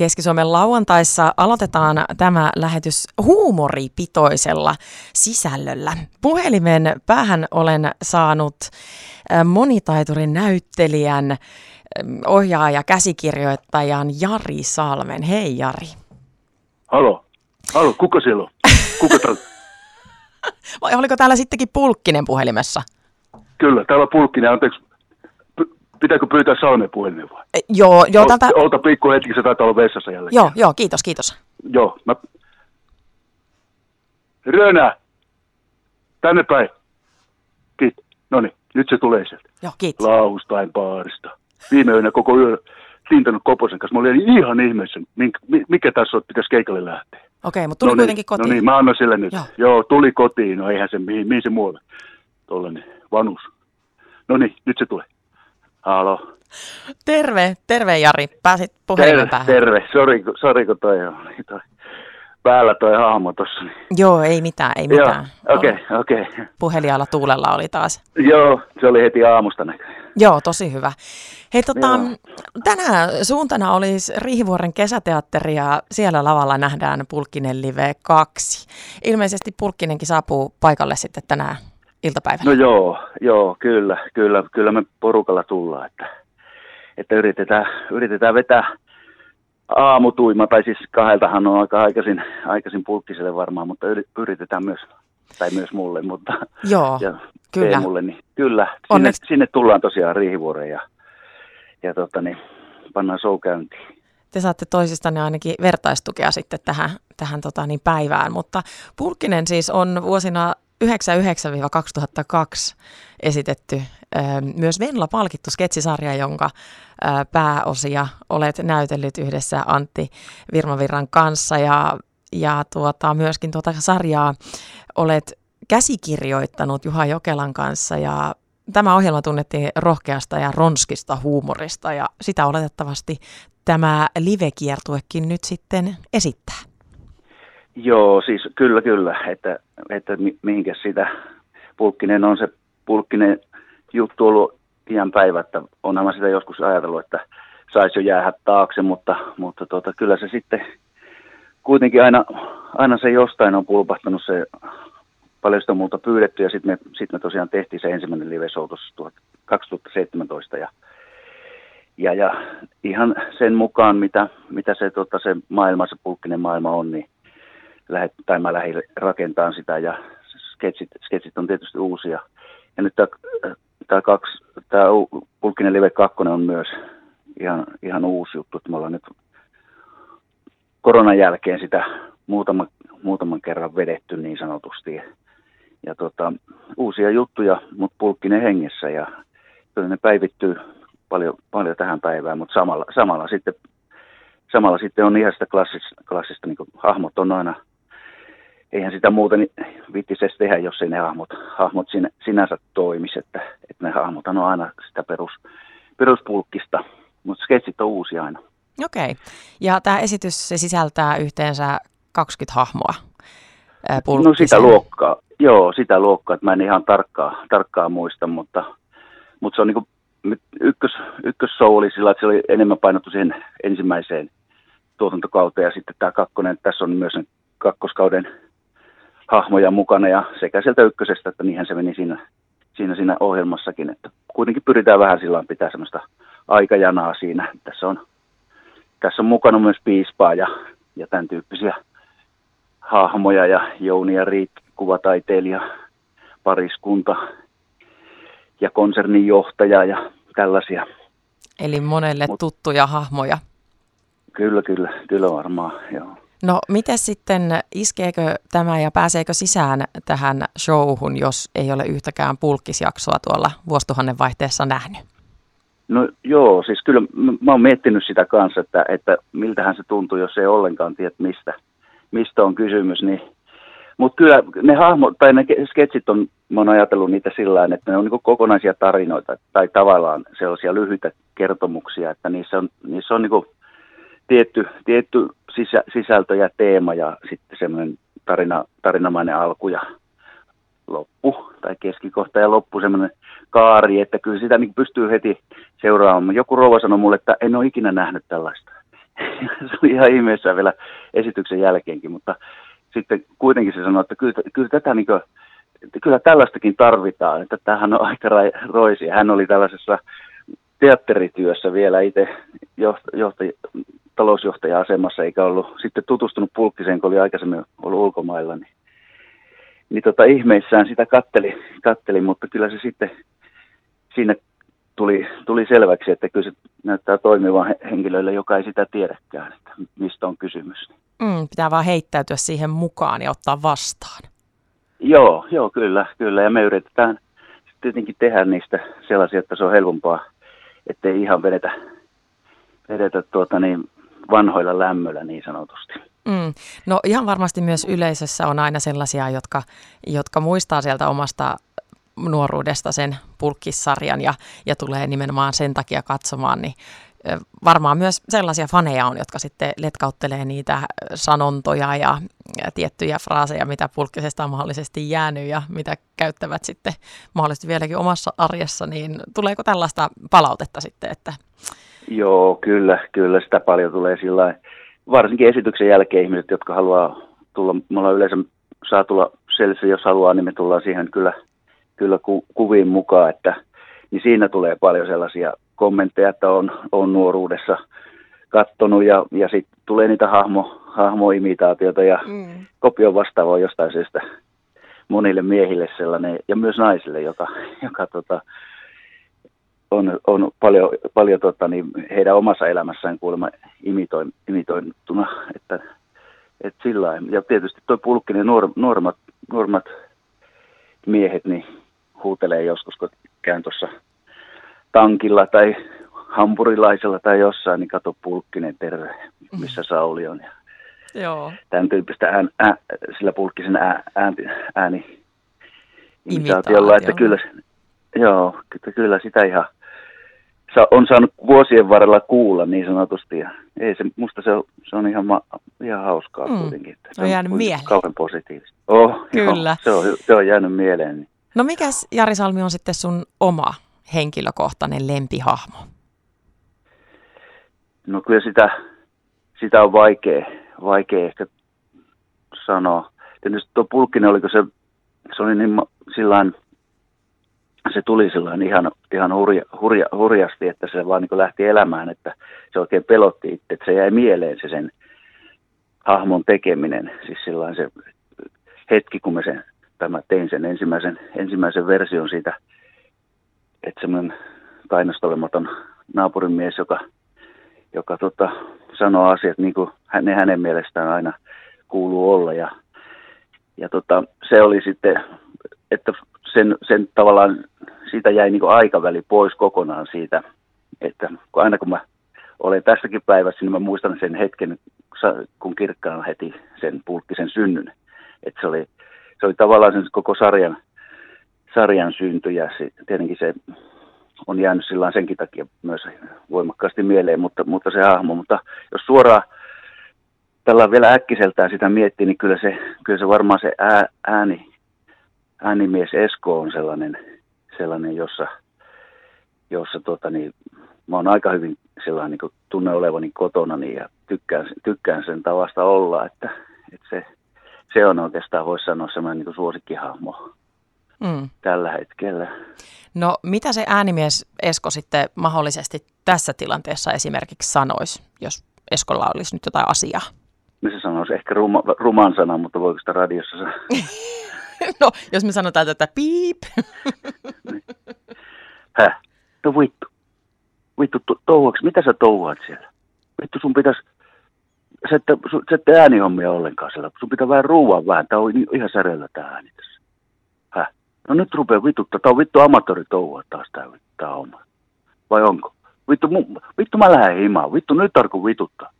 Keski-Suomen lauantaissa aloitetaan tämä lähetys huumoripitoisella sisällöllä. Puhelimen päähän olen saanut monitaiturin näyttelijän, ohjaaja, käsikirjoittajan Jari Salmen. Hei Jari. Halo. Halo, kuka siellä on? Kuka täällä? Vai oliko täällä sittenkin Pulkkinen puhelimessa? Kyllä, täällä on Pulkkinen. Anteeksi, pitääkö pyytää Salmen puhelimen vai? E, joo, joo. Tältä... Ota pikku hetki, se taitaa olla vessassa jälleen. Joo, joo, kiitos, kiitos. Joo, mä... Rönä! Tänne päin. Kiitos. No niin, nyt se tulee sieltä. Joo, kiitos. Laustain baarista. Viime yönä koko yö tintanut Koposen kanssa. Mä olin ihan ihmeessä, mikä tässä on, pitäisi keikalle lähteä. Okei, mutta tuli no kuitenkin niin, kotiin. No niin, mä annan sille nyt. Joo. Joo, tuli kotiin. No eihän se, mihin, mihin se muualle. Tollainen vanus. No niin, nyt se tulee. Halo. Terve, terve Jari. Pääsit puhelimen Terve, päähän. terve. Sori, sori kun toi on toi, päällä toi hahmo tossa. Niin. Joo, ei mitään, ei Joo, mitään. okei, okei. Okay. Puhelijalla tuulella oli taas. Joo, se oli heti aamusta näköjään. Joo, tosi hyvä. Hei, tota, Joo. tänään suuntana olisi Riihivuoren kesäteatteri ja siellä lavalla nähdään Pulkkinen Live 2. Ilmeisesti Pulkkinenkin saapuu paikalle sitten tänään iltapäivällä. No joo, joo, kyllä, kyllä, kyllä me porukalla tullaan, että, että yritetään, yritetään vetää aamutuima, tai siis kahdeltahan on aika aikaisin, aikaisin pulkkiselle varmaan, mutta yri- yritetään myös, tai myös mulle, mutta Joo, ja kyllä. mulle, niin kyllä, sinne, Onneksi- sinne tullaan tosiaan Riihivuoreen ja, ja tota, niin, pannaan show käyntiin. te saatte toisistanne ainakin vertaistukea sitten tähän, tähän tota, niin päivään, mutta Pulkkinen siis on vuosina 1999-2002 esitetty myös Venla palkittu sketsisarja, jonka pääosia olet näytellyt yhdessä Antti Virmavirran kanssa. Ja, ja tuota, myöskin tuota sarjaa olet käsikirjoittanut Juha Jokelan kanssa. Ja Tämä ohjelma tunnettiin rohkeasta ja ronskista huumorista. Ja sitä oletettavasti tämä live-kiertuekin nyt sitten esittää. Joo, siis kyllä, kyllä, että, että mi- mihinkäs sitä pulkkinen on se pulkkinen juttu ollut iän päivä, että onhan mä sitä joskus ajatellut, että saisi jo jäädä taakse, mutta, mutta tota, kyllä se sitten kuitenkin aina, aina se jostain on pulpahtanut se paljon sitä multa pyydetty ja sitten me, sit me tosiaan tehtiin se ensimmäinen live show tuossa 2017 ja, ja, ja ihan sen mukaan, mitä, mitä se, tota, se maailma, se pulkkinen maailma on, niin lähet, tai mä lähdin rakentamaan sitä ja sketsit, sketsit on tietysti uusia. Ja nyt tämä kaksi, tämä Pulkkinen Live 2 on myös ihan, ihan uusi juttu, että me ollaan nyt koronan jälkeen sitä muutama, muutaman kerran vedetty niin sanotusti. Ja tota, uusia juttuja, mutta Pulkkinen hengessä ja kyllä ne päivittyy paljon, paljon tähän päivään, mutta samalla, samalla sitten samalla sitten on ihan sitä klassista, klassista niin hahmot on aina, eihän sitä muuten viittisi edes tehdä, jos ei ne hahmot, hahmot sinä, sinänsä toimisi, että, että ne hahmot on aina sitä perus, peruspulkkista, mutta sketsit on uusia aina. Okei. Ja tämä esitys se sisältää yhteensä 20 hahmoa. ää, No Pulkkisen. sitä luokkaa, joo, sitä luokkaa, että mä en ihan tarkkaa, tarkkaa muista, mutta, mutta se on niin ykkös, ykkösshow oli sillä, että se oli enemmän painottu siihen ensimmäiseen tuotantokauteen ja sitten tämä kakkonen, tässä on myös kakkoskauden hahmoja mukana ja sekä sieltä ykkösestä, että niinhän se meni siinä, siinä, siinä ohjelmassakin, että kuitenkin pyritään vähän sillä pitää semmoista aikajanaa siinä. Tässä on, tässä on mukana myös piispaa ja, ja tämän tyyppisiä hahmoja ja Jouni ja Riik, kuvataiteilija, pariskunta ja konsernin johtaja ja tällaisia. Eli monelle Mut- tuttuja hahmoja. Kyllä, kyllä, kyllä varmaan, joo. No, miten sitten, iskeekö tämä ja pääseekö sisään tähän showhun, jos ei ole yhtäkään pulkkisjaksoa tuolla vuosituhannen vaihteessa nähnyt? No joo, siis kyllä mä, oon miettinyt sitä kanssa, että, että miltähän se tuntuu, jos ei ollenkaan tiedä, mistä, mistä on kysymys. Niin, mutta kyllä ne hahmot, tai ne ke- sketsit on, mä oon ajatellut niitä sillä tavalla, että ne on niin kokonaisia tarinoita, tai tavallaan sellaisia lyhyitä kertomuksia, että niissä on, niissä on niin tietty, tietty sisä, sisältö ja teema ja sitten semmoinen tarina, tarinamainen alku ja loppu, tai keskikohta ja loppu semmoinen kaari, että kyllä sitä niin pystyy heti seuraamaan. Joku rouva sanoi mulle, että en ole ikinä nähnyt tällaista. se oli ihan ihmeessä vielä esityksen jälkeenkin, mutta sitten kuitenkin se sanoi, että kyllä, kyllä tätä niin kuin, kyllä tällaistakin tarvitaan, että tämähän on aika roisi. Hän oli tällaisessa teatterityössä vielä itse johtaja, talousjohtaja-asemassa, eikä ollut sitten tutustunut pulkkiseen, kun oli aikaisemmin ollut ulkomailla, niin, niin tota, ihmeissään sitä katteli, katteli, mutta kyllä se sitten siinä tuli, tuli selväksi, että kyllä se näyttää toimivan henkilöille, joka ei sitä tiedäkään, että mistä on kysymys. Mm, pitää vaan heittäytyä siihen mukaan ja ottaa vastaan. Joo, joo, kyllä, kyllä. Ja me yritetään tietenkin tehdä niistä sellaisia, että se on helpompaa, ettei ihan vedetä, vedetä tuota niin, vanhoilla lämmöllä niin sanotusti. Mm. No ihan varmasti myös yleisössä on aina sellaisia, jotka, jotka muistaa sieltä omasta nuoruudesta sen pulkkissarjan ja, ja tulee nimenomaan sen takia katsomaan, niin varmaan myös sellaisia faneja on, jotka sitten letkauttelee niitä sanontoja ja, ja tiettyjä fraaseja, mitä pulkkisesta on mahdollisesti jäänyt ja mitä käyttävät sitten mahdollisesti vieläkin omassa arjessa, niin tuleeko tällaista palautetta sitten, että Joo, kyllä, kyllä sitä paljon tulee sillä Varsinkin esityksen jälkeen ihmiset, jotka haluaa tulla, me ollaan yleensä saa tulla selfie, jos haluaa, niin me tullaan siihen kyllä, kyllä ku, kuviin mukaan, että niin siinä tulee paljon sellaisia kommentteja, että on, on nuoruudessa kattonut ja, ja sitten tulee niitä hahmo, hahmoimitaatioita ja mm. kopio vastaavaa jostain syystä monille miehille sellainen ja myös naisille, joka, joka tota, on, on paljon, paljon tota, niin heidän omassa elämässään kuulemma imitoin, imitointuna, että, että sillä Ja tietysti tuo pulkkinen nuor, nuormat, nuormat miehet niin huutelee joskus, kun käyn tuossa tankilla tai hampurilaisella tai jossain, niin kato pulkkinen terve, missä Sauli on. Ja Joo. Tämän tyyppistä ään, ää, sillä pulkkisen ää, ääni, ääni imitaatiolla, että kyllä, joo, kyllä sitä ihan on saanut vuosien varrella kuulla niin sanotusti. Ja ei se, musta se on, se on ihan, ma, ihan hauskaa mm. kuitenkin. Että se on jäänyt mieleen. Kauhean positiivista. Oh, Kyllä. Joo, se, on, se on jäänyt mieleen. Niin. No mikäs Jari Salmi on sitten sun oma henkilökohtainen lempihahmo? No kyllä sitä, sitä on vaikea, vaikea ehkä sanoa. Tietysti tuo Pulkkinen, oliko se, se oli niin sillain se tuli silloin ihan, ihan hurja, hurja, hurjasti, että se vaan niin lähti elämään, että se oikein pelotti itse, että se jäi mieleen se sen hahmon tekeminen. Siis silloin se hetki, kun mä, sen, tämä tein sen ensimmäisen, ensimmäisen version siitä, että semmoinen tainostolematon naapurin mies, joka, joka tota, sanoo asiat niin kuin hänen, hänen mielestään aina kuuluu olla. Ja, ja tota, se oli sitten, että sen, sen tavallaan, siitä jäi niin aikaväli pois kokonaan siitä, että aina kun mä olen tässäkin päivässä, niin mä muistan sen hetken, kun kirkkaan heti sen pulkkisen synnyn. Että se oli, se oli tavallaan sen koko sarjan, sarjan synty ja se, tietenkin se on jäänyt sillä senkin takia myös voimakkaasti mieleen, mutta, mutta se hahmo. Mutta jos suoraan tällä vielä äkkiseltään sitä miettii, niin kyllä se, kyllä se varmaan se ää, ääni äänimies Esko on sellainen, sellainen jossa, jossa tota, niin, mä oon aika hyvin sellainen niin tunne olevani kotona niin, ja tykkään, tykkään sen tavasta olla, että, että se, se on oikeastaan, voisi sanoa, sellainen niin suosikkihahmo mm. tällä hetkellä. No mitä se äänimies Esko sitten mahdollisesti tässä tilanteessa esimerkiksi sanoisi, jos Eskolla olisi nyt jotain asiaa? No se sanoisi ehkä ruma, ruman sanan, mutta voiko sitä radiossa sanoa? no, jos me sanotaan tätä piip. Häh? No vittu. Vittu, to- touhuaksi, mitä sä touhuat siellä? Vittu, sun pitäisi, sä ette, sä ette äänihommia ollenkaan siellä. Sun pitää vähän ruuan vähän. Tää on ihan särellä tää ääni tässä. Häh? No nyt rupeaa vituttaa. Tää on vittu amatori touhua taas tää, tää homma. Vai onko? Vittu, mu, vittu mä lähden himaan. Vittu, nyt tarko vituttaa.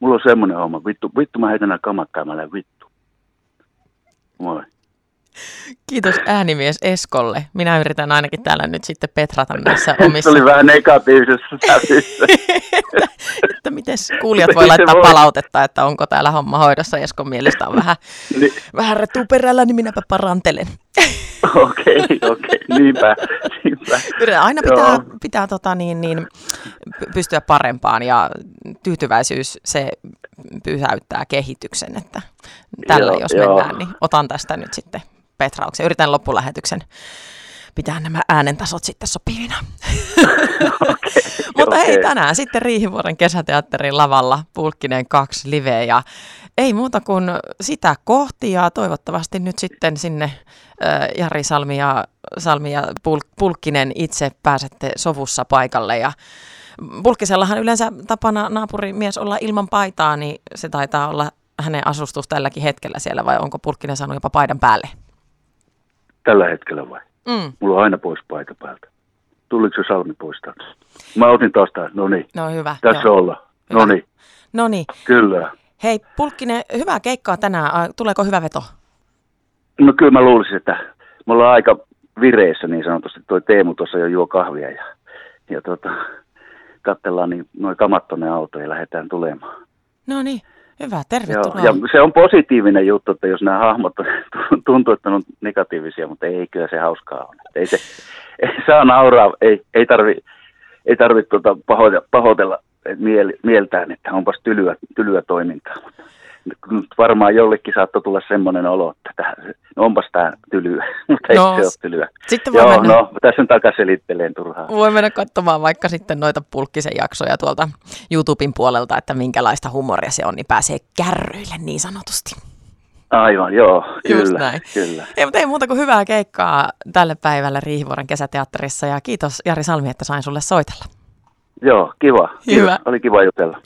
Mulla on semmonen homma. Vittu, vittu mä heitän nämä kamat lähden vittu. Moi. Kiitos äänimies Eskolle. Minä yritän ainakin täällä nyt sitten petrata näissä omissa... Se oli vähän negatiivisessa sävyssä. että miten kuulijat voi laittaa voi. palautetta, että onko täällä homma hoidossa. Eskon mielestä on vähän, niin. vähän retuperällä, niin minäpä parantelen. Okei, okei, okay, niinpä, niinpä. Aina pitää, pitää tota niin, niin, pystyä parempaan ja tyytyväisyys se pysäyttää kehityksen, että tällä joo, jos joo. mennään, niin otan tästä nyt sitten Petrauksen. Yritän loppulähetyksen pitää nämä äänentasot sitten sopivina. okay, Mutta okay. hei, tänään sitten Riihivuoren kesäteatterin lavalla Pulkkinen kaksi liveä ja ei muuta kuin sitä kohti ja toivottavasti nyt sitten sinne äh, Jari Salmi ja, Salmi ja Pul- Pulkkinen itse pääsette sovussa paikalle ja Pulkkisellahan yleensä tapana naapurimies olla ilman paitaa, niin se taitaa olla hänen asustus tälläkin hetkellä siellä vai onko Pulkkinen saanut jopa paidan päälle? Tällä hetkellä vai? Mm. Mulla on aina pois paita päältä. Tuliko se salmi pois taas? Mä otin taas tämän. No niin. No hyvä. Tässä olla. No niin. No niin. Kyllä. Hei Pulkkinen, hyvää keikkaa tänään. Tuleeko hyvä veto? No kyllä mä luulisin, että me ollaan aika vireessä niin sanotusti. Toi Teemu tuossa jo juo kahvia ja, ja tota, katsellaan niin noin kamattoneen auto ja lähdetään tulemaan. No niin. Hyvä, tervetuloa. Joo, ja se on positiivinen juttu, että jos nämä hahmot tuntuu, että on negatiivisia, mutta ei kyllä se hauskaa ole. Ei, se, ei saa nauraa, ei, ei tarvi, ei tarvi tuota pahoitella, pahoitella miel, mieltään, että onpas tylyä, tylyä toimintaa. Mutta varmaan jollekin saattoi tulla semmoinen olo, että no onpas tämä tylyä, mutta no, ei se ole tylyä. Sitten voi Joo, mennä, no, tässä on takas selitteleen turhaan. Voi mennä katsomaan vaikka sitten noita pulkkisen jaksoja tuolta YouTuben puolelta, että minkälaista humoria se on, niin pääsee kärryille niin sanotusti. Aivan, joo, kyllä. näin. kyllä. Ei, mutta ei muuta kuin hyvää keikkaa tälle päivälle Riihivuoren kesäteatterissa ja kiitos Jari Salmi, että sain sulle soitella. Joo, kiva. Hyvä. Oli kiva jutella.